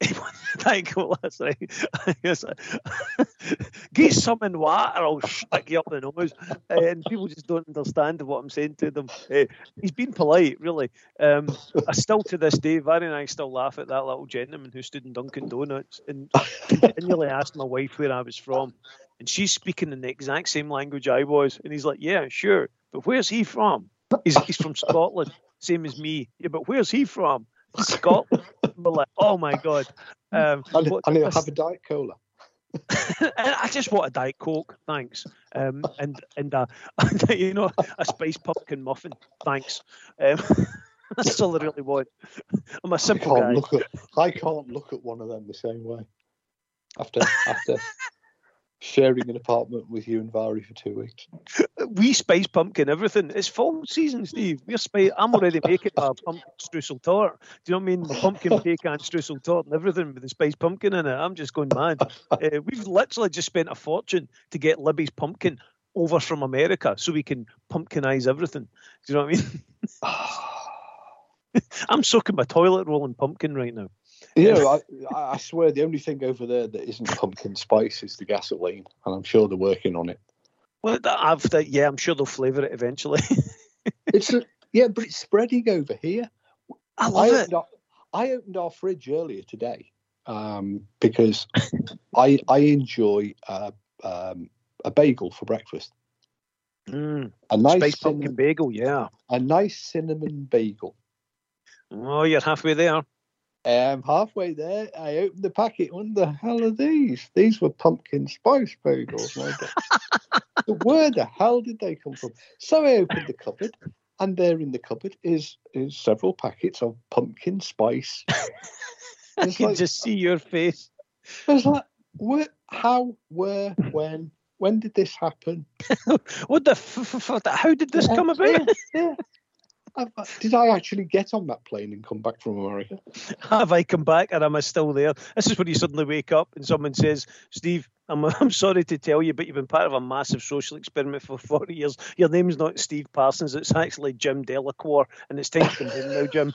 Thank you, that's right. Get some in water, I'll stick you up the nose. And people just don't understand what I'm saying to them. Eh, he's been polite, really. Um, I still, to this day, Barry and I still laugh at that little gentleman who stood in Dunkin' Donuts and continually asked my wife where I was from. And she's speaking in the exact same language I was. And he's like, Yeah, sure. But where's he from? He's, he's from Scotland, same as me. Yeah, but where's he from? (laughs) We're oh my god. Um, And, what- and he'll have a diet cola. (laughs) I just want a diet coke, thanks. Um, and and uh, (laughs) you know a spice pumpkin muffin, thanks. Um, that's all I really want. I'm a simple guy. can't look at I can't look at one of them the same way. After after sharing an apartment with you and Vari for two weeks. We spice pumpkin everything. It's fall season, Steve. We're spice. I'm already making a pumpkin streusel tart. Do you know what I mean? My pumpkin (laughs) pecan streusel tart and everything with the spice pumpkin in it. I'm just going mad. Uh, we've literally just spent a fortune to get Libby's pumpkin over from America so we can pumpkinize everything. Do you know what I mean? (laughs) (sighs) I'm soaking my toilet roll in pumpkin right now. You know, I, I swear the only thing over there that isn't pumpkin spice is the gasoline, and I'm sure they're working on it. Well, I've, yeah, I'm sure they'll flavour it eventually. (laughs) It's a, yeah, but it's spreading over here. I I love it. opened, our, I opened our fridge earlier today um, because (laughs) I I enjoy uh, um, a bagel for breakfast. Mm, A nice cinnamon, bagel, yeah. a nice cinnamon bagel. Oh, you're halfway there. Um, halfway there, I opened the packet. What the hell are these? These were pumpkin spice bagels. Where (laughs) the hell did they come from? So I opened the cupboard, and there in the cupboard is is several packets of pumpkin spice. (laughs) I can like- just see your face. I was like, where, how, where, when, when did this happen? (laughs) What the? F- f- how did this come about? Yeah. I- Did I actually get on that plane and come back from America? (laughs) Have I come back and am I still there? This is when you suddenly wake up and someone says, Steve, I'm, (laughs) I'm sorry to tell you, but you've been part of a massive social experiment for (laughs) 40 years. Your name's not Steve Parsons, it's actually Jim Delacour, and it's time to come home now, Jim.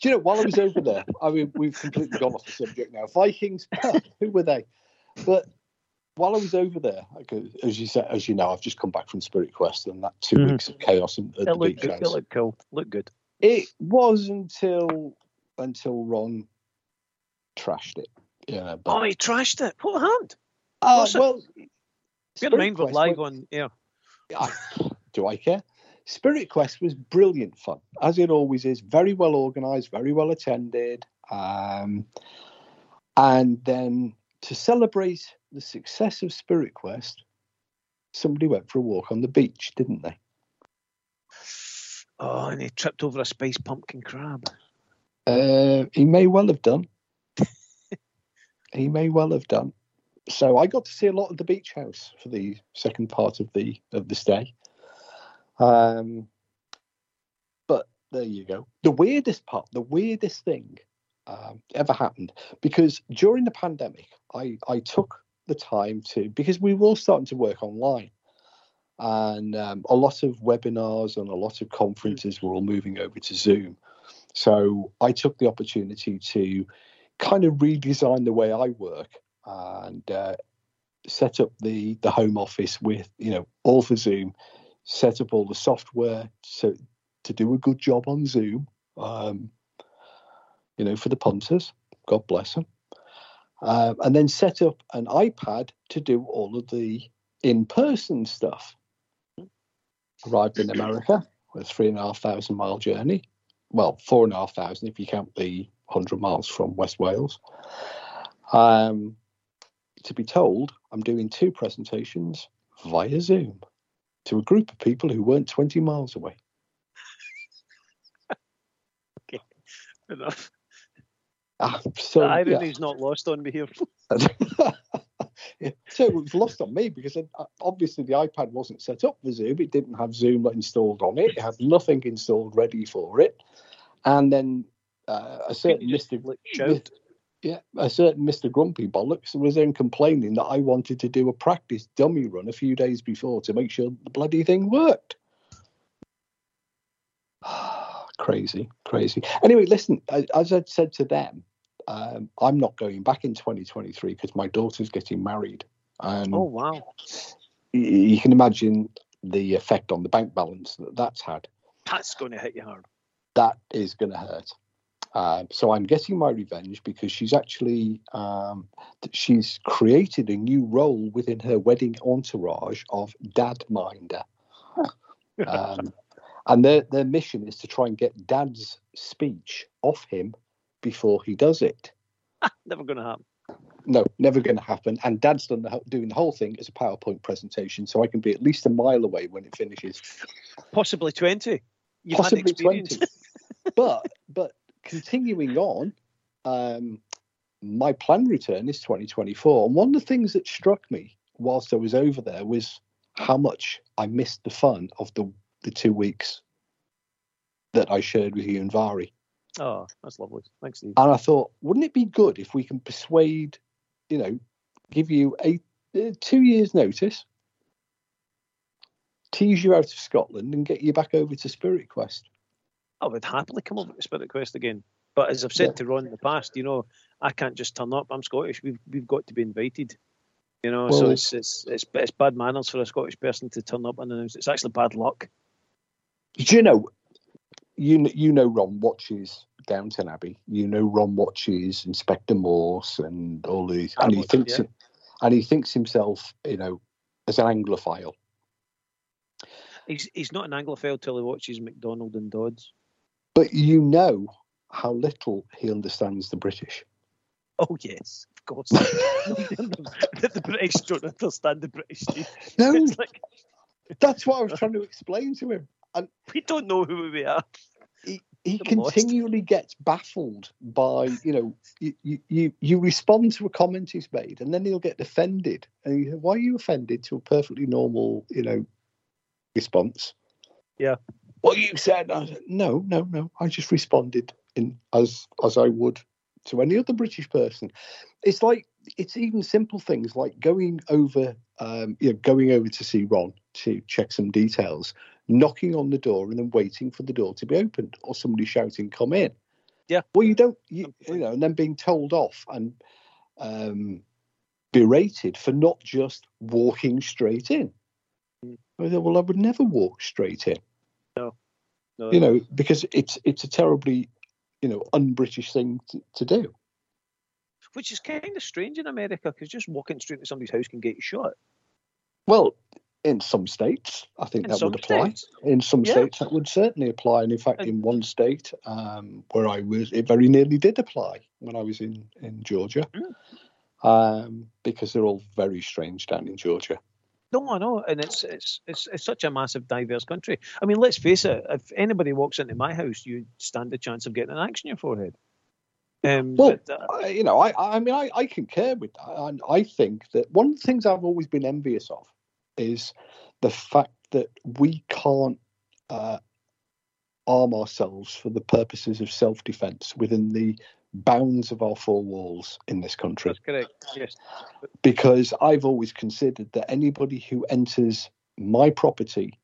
Do you know, while I was over there, I mean, we've completely gone off the subject now. Vikings, who were they? But while I was over there, as you said, as you know, I've just come back from Spirit Quest and that 2 mm-hmm. weeks of chaos at it the beach good. It looked cool. Looked good. It was until until Ron trashed it. Yeah. But, oh, he trashed it. What happened? Uh, well, Bear in mind, we're live on air. I, do I care? Spirit Quest was brilliant fun, as it always is. Very well organised, very well attended. Um, and then to celebrate the success of Spirit Quest, somebody went for a walk on the beach, didn't they? Oh, and he tripped over a space pumpkin crab. Uh, he may well have done. (laughs) he may well have done. So I got to see a lot of the beach house for the second part of the of the stay. Um, but there you go. The weirdest part, the weirdest thing um, ever happened, because during the pandemic, I, I took the time to, because we were all starting to work online. And um, a lot of webinars and a lot of conferences were all moving over to Zoom. So I took the opportunity to kind of redesign the way I work and uh, set up the the home office with you know all for Zoom set up all the software so to do a good job on Zoom. Um, you know, for the punters, God bless them. Um, and then set up an iPad to do all of the in-person stuff. Arrived in America with three and a half thousand mile journey. Well, four and a half thousand if you count the hundred miles from West Wales. Um, to be told, I'm doing two presentations via Zoom to a group of people who weren't 20 miles away. (laughs) okay, enough. Ah, so, the irony's yeah. not lost on me here. (laughs) yeah. So it was lost on me because uh, obviously the iPad wasn't set up for Zoom. It didn't have Zoom installed on it. It had nothing installed ready for it. And then uh, a certain Mr. Shout yeah, a certain Mr. Grumpy Bollocks was then complaining that I wanted to do a practice dummy run a few days before to make sure the bloody thing worked. Crazy, crazy. Anyway, listen, as I said to them, um, I'm not going back in 2023 because my daughter's getting married. And oh, wow. You can imagine the effect on the bank balance that that's had. That's going to hit you hard. That is going to hurt. Uh, so I'm getting my revenge because she's actually um, she's created a new role within her wedding entourage of dad minder, (laughs) um, and their their mission is to try and get dad's speech off him before he does it. (laughs) never going to happen. No, never going to happen. And dad's done the, doing the whole thing as a PowerPoint presentation, so I can be at least a mile away when it finishes. Possibly twenty. You've Possibly twenty. (laughs) but but continuing on, um, my plan return is 2024. And one of the things that struck me whilst I was over there was how much I missed the fun of the, the two weeks that I shared with you and Vari. Oh, that's lovely. Thanks, Steve. And I thought, wouldn't it be good if we can persuade, you know, give you a uh, two years' notice, tease you out of Scotland, and get you back over to Spirit Quest? I would happily come over to Spirit Quest again. But as I've said yeah. to Ron in the past, you know, I can't just turn up. I'm Scottish. We've we've got to be invited. You know, well, so it's, it's it's it's bad manners for a Scottish person to turn up and. It's actually bad luck. Do you know? You you know Ron watches Downton Abbey. You know Ron watches Inspector Morse and all these, and he thinks yeah. and he thinks himself, you know, as an Anglophile. He's he's not an Anglophile till he watches McDonald and Dodds. But you know how little he understands the British. Oh yes, of course. (laughs) (laughs) the British don't understand the British. No, like... that's what I was trying to explain to him. And we don't know who we are. He, he continually lost. gets baffled by you know you, you you respond to a comment he's made and then he'll get offended and you, why are you offended to a perfectly normal you know response yeah what you said. I said, no, no, no. I just responded in as as I would to any other British person. It's like it's even simple things like going over, um, you know, going over to see Ron to check some details, knocking on the door and then waiting for the door to be opened, or somebody shouting, "Come in." Yeah. Well, you don't, you, you know, and then being told off and um, berated for not just walking straight in. Mm. I said, well, I would never walk straight in. No. no. You know, because it's it's a terribly, you know, un-British thing to, to do. Which is kind of strange in America because just walking straight into somebody's house can get you shot. Well, in some states, I think In that would apply. states. In some Yeah. states, that would certainly apply. And in fact, in one state um, where I was, it very nearly did apply when I was in, in Georgia, Mm. um, because they're all very strange down in Georgia. No, I know, and it's, it's it's it's such a massive, diverse country. I mean, let's face it. If anybody walks into my house, you stand a chance of getting an axe in your forehead. Um, Well, but, uh, I, you know, I, I mean, I, I concur with that. And I think that one of the things I've always been envious of is the fact that we can't uh, arm ourselves for the purposes of self defense within the bounds of our four walls in this country. that's correct. Yes. Because I've always considered that anybody who enters my property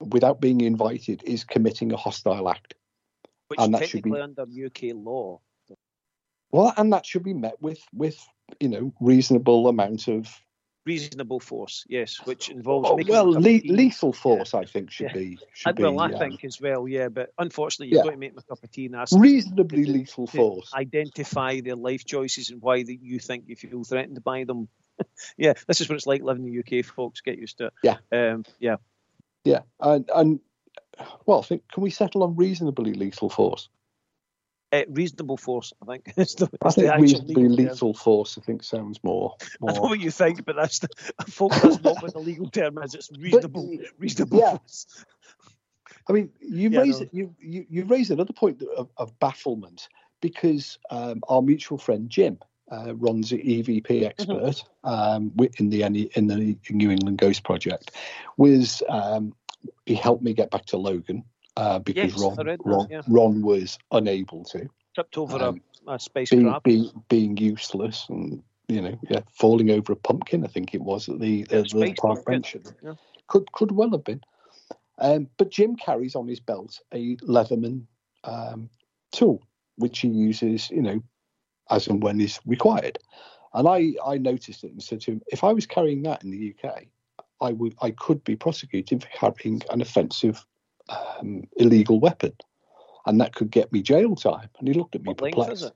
without being invited is committing a hostile act. Which And that should be- under UK law. Well, and that should be met with with you know reasonable amount of Reasonable force, yes, which involves Oh, making well, a cup of le- lethal force, I think, should Yeah. be should well, be I um, think as well, yeah. But unfortunately, you've Yeah. got to make my cup of tea and ask reasonably to- lethal to force. identify their life choices and why that you think you feel threatened by them. (laughs) yeah, this is what it's like living in the UK, folks. Get used to it. Yeah. Um, yeah. Yeah, and and well, I think can we settle on reasonably lethal force? Uh, reasonable force, I think. (laughs) the, I think reasonably legal term. lethal force. I think sounds more. (laughs) I know what you think, but that's the, folks. That's not what the legal term is. It's reasonable, reasonable yeah. force. I mean, you Yeah, raise no. you, you you raise another point of, of bafflement because um, our mutual friend Jim uh, runs the Mm-hmm. EVP expert um, in the in the New England Ghost Project. Was um, he helped me get back to Logan uh, because Yes, Ron that, Ron, yeah. Ron was unable to Tripped over Um, a, a space being, being being useless and you know yeah falling over a pumpkin I think it was at the, uh, the park bench yeah. could could well have been um, but Jim carries on his belt a Leatherman um, tool which he uses you know as and when is required and I I noticed it and said to him if I was carrying that in the UK I would I could be prosecuted for carrying an offensive um, illegal weapon and that could get me jail time and he looked at me What perplexed it?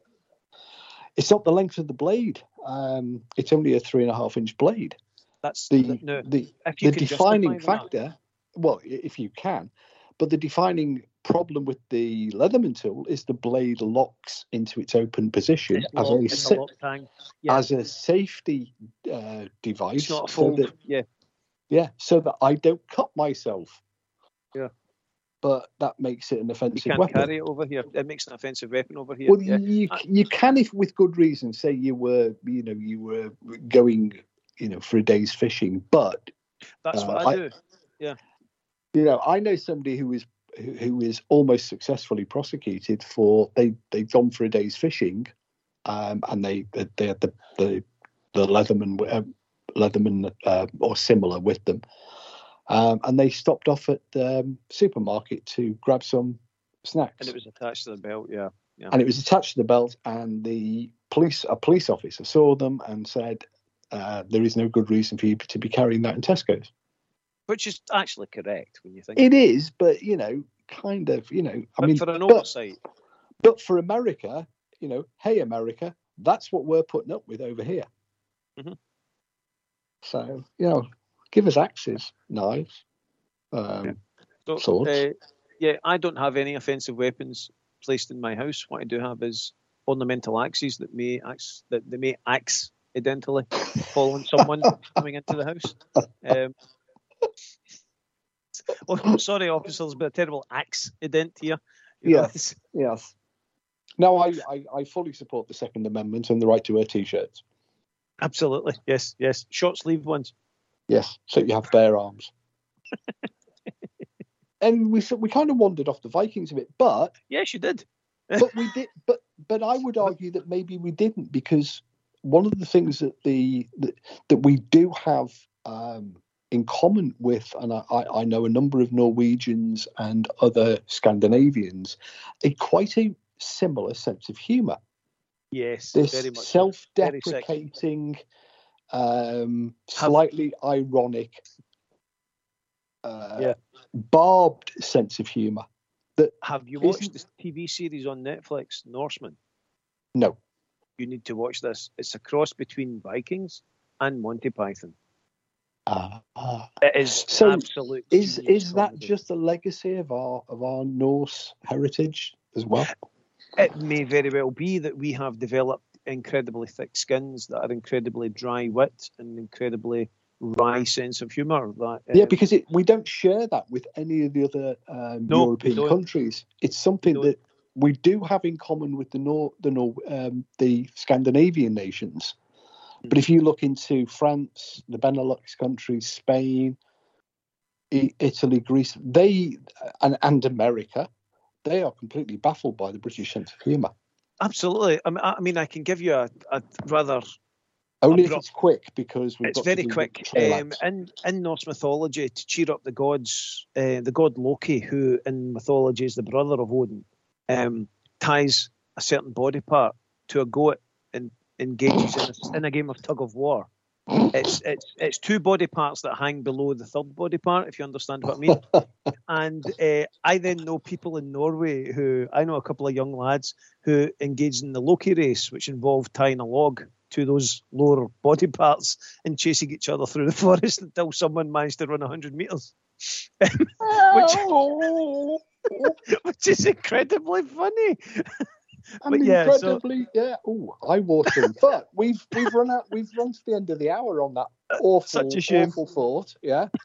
it's not the length of the blade. Um, it's only a three and a half inch blade. That's The the, no. the, the defining justify that. factor, well, if you can, but the defining problem with the Leatherman tool is the blade locks into its open position It's as locked, a sa- Yeah, as a safety uh, device. it's not a so that- yeah, yeah, so that I don't cut myself. But that makes it an offensive weapon. you can't weapon. carry it over here. It makes an offensive weapon over here. Well, yeah. you you can if with good reason say you were you know you were going you know for a day's fishing, but That's uh, what I, I- do. Yeah, you know I know somebody who is who, who is almost successfully prosecuted for they they've gone for a day's fishing, um, and they they had the the the Leatherman uh, Leatherman uh, or similar with them, um, and they stopped off at the um, supermarket to grab some snacks. And it was attached to the belt. Yeah. and it was attached to the belt and the police a police officer saw them and said uh, there is no good reason for you to be carrying that in Tesco's. Which is actually correct when you think. It is, but you know, kind of, you know, I but mean, for an but, oversight, but for America, you know, hey America, that's what we're putting up with over here. Mhm. So you know, give us axes, knives, um, so, swords. uh, yeah, I don't have any offensive weapons placed in my house. What I do have is ornamental axes that may ax that they may axe accidentally fall on (laughs) someone coming into the house. Um, (laughs) oh, sorry, officers, but a terrible accident here. You know, yes. No, I, I, I fully support the Second Amendment and the right to wear t-shirts. absolutely. Yes, yes. Short sleeve ones. Yes, so you have bare arms. (laughs) and we we kind of wandered off the Vikings a bit, but Yes, you did. (laughs) but we did but but I would argue that maybe we didn't because one of the things that the that, that we do have um, in common with, and I, I know a number of Norwegians and other Scandinavians, a quite a, similar sense of humour. Yes, This very much. self-deprecating, um, slightly ironic, uh, Yeah. barbed sense of humour. That Have you watched this TV series on Netflix, Norsemen? no, You need to watch this. It's a cross between Vikings and Monty Python. Ah, ah. It is So, absolute. is is that comedy. just a legacy of our of our Norse heritage as well? It may very well be that we have developed incredibly thick skins that are incredibly dry wit and incredibly wry sense of humour. That yeah, um, because it, we don't share that with any of the other um, No, European countries. It's something that we do have in common with the Nor the Nor um, the Scandinavian nations. Hmm. But if you look into France, the Benelux countries, Spain, I- Italy, Greece, they and, and America, they are completely baffled by the British sense of humour. Absolutely. I mean, I, I mean, I can give you a, a rather Only if it's quick, because we've it's very quick. Um, in in Norse mythology, to cheer up the gods, uh, the god Loki, who in mythology is the brother of Odin, um, ties a certain body part to a goat and engages in a, in a game of tug of war. It's it's it's two body parts that hang below the third body part, if you understand what I mean. (laughs) and uh, I then know people in Norway who I know a couple of young lads who engaged in the Loki race, which involved tying a log to those lower body parts and chasing each other through the (laughs) forest until someone managed to run 100 meters, (laughs) Oh, which is incredibly funny. I'm But yeah, so- incredibly, yeah. Oh, I watering. (laughs) but we've we've run out. We've run to the end of the hour on that awful, Such a shame. awful thought. Yeah. (laughs)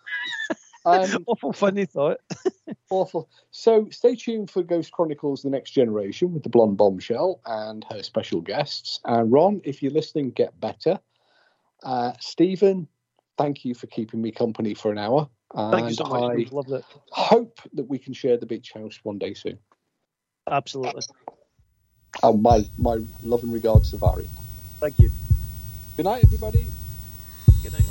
Um, Awful funny thought. (laughs) awful. So stay tuned for Ghost Chronicles: The Next Generation with the blonde bombshell and her special guests. And Ron, if you're listening, get better. Uh, Stephen, thank you for keeping me company for an hour. And Thank you so much. I loved it. hope that we can share the beach house one day soon. Absolutely. And my my love and regards to Vari. Thank you. Good night, everybody. Good night.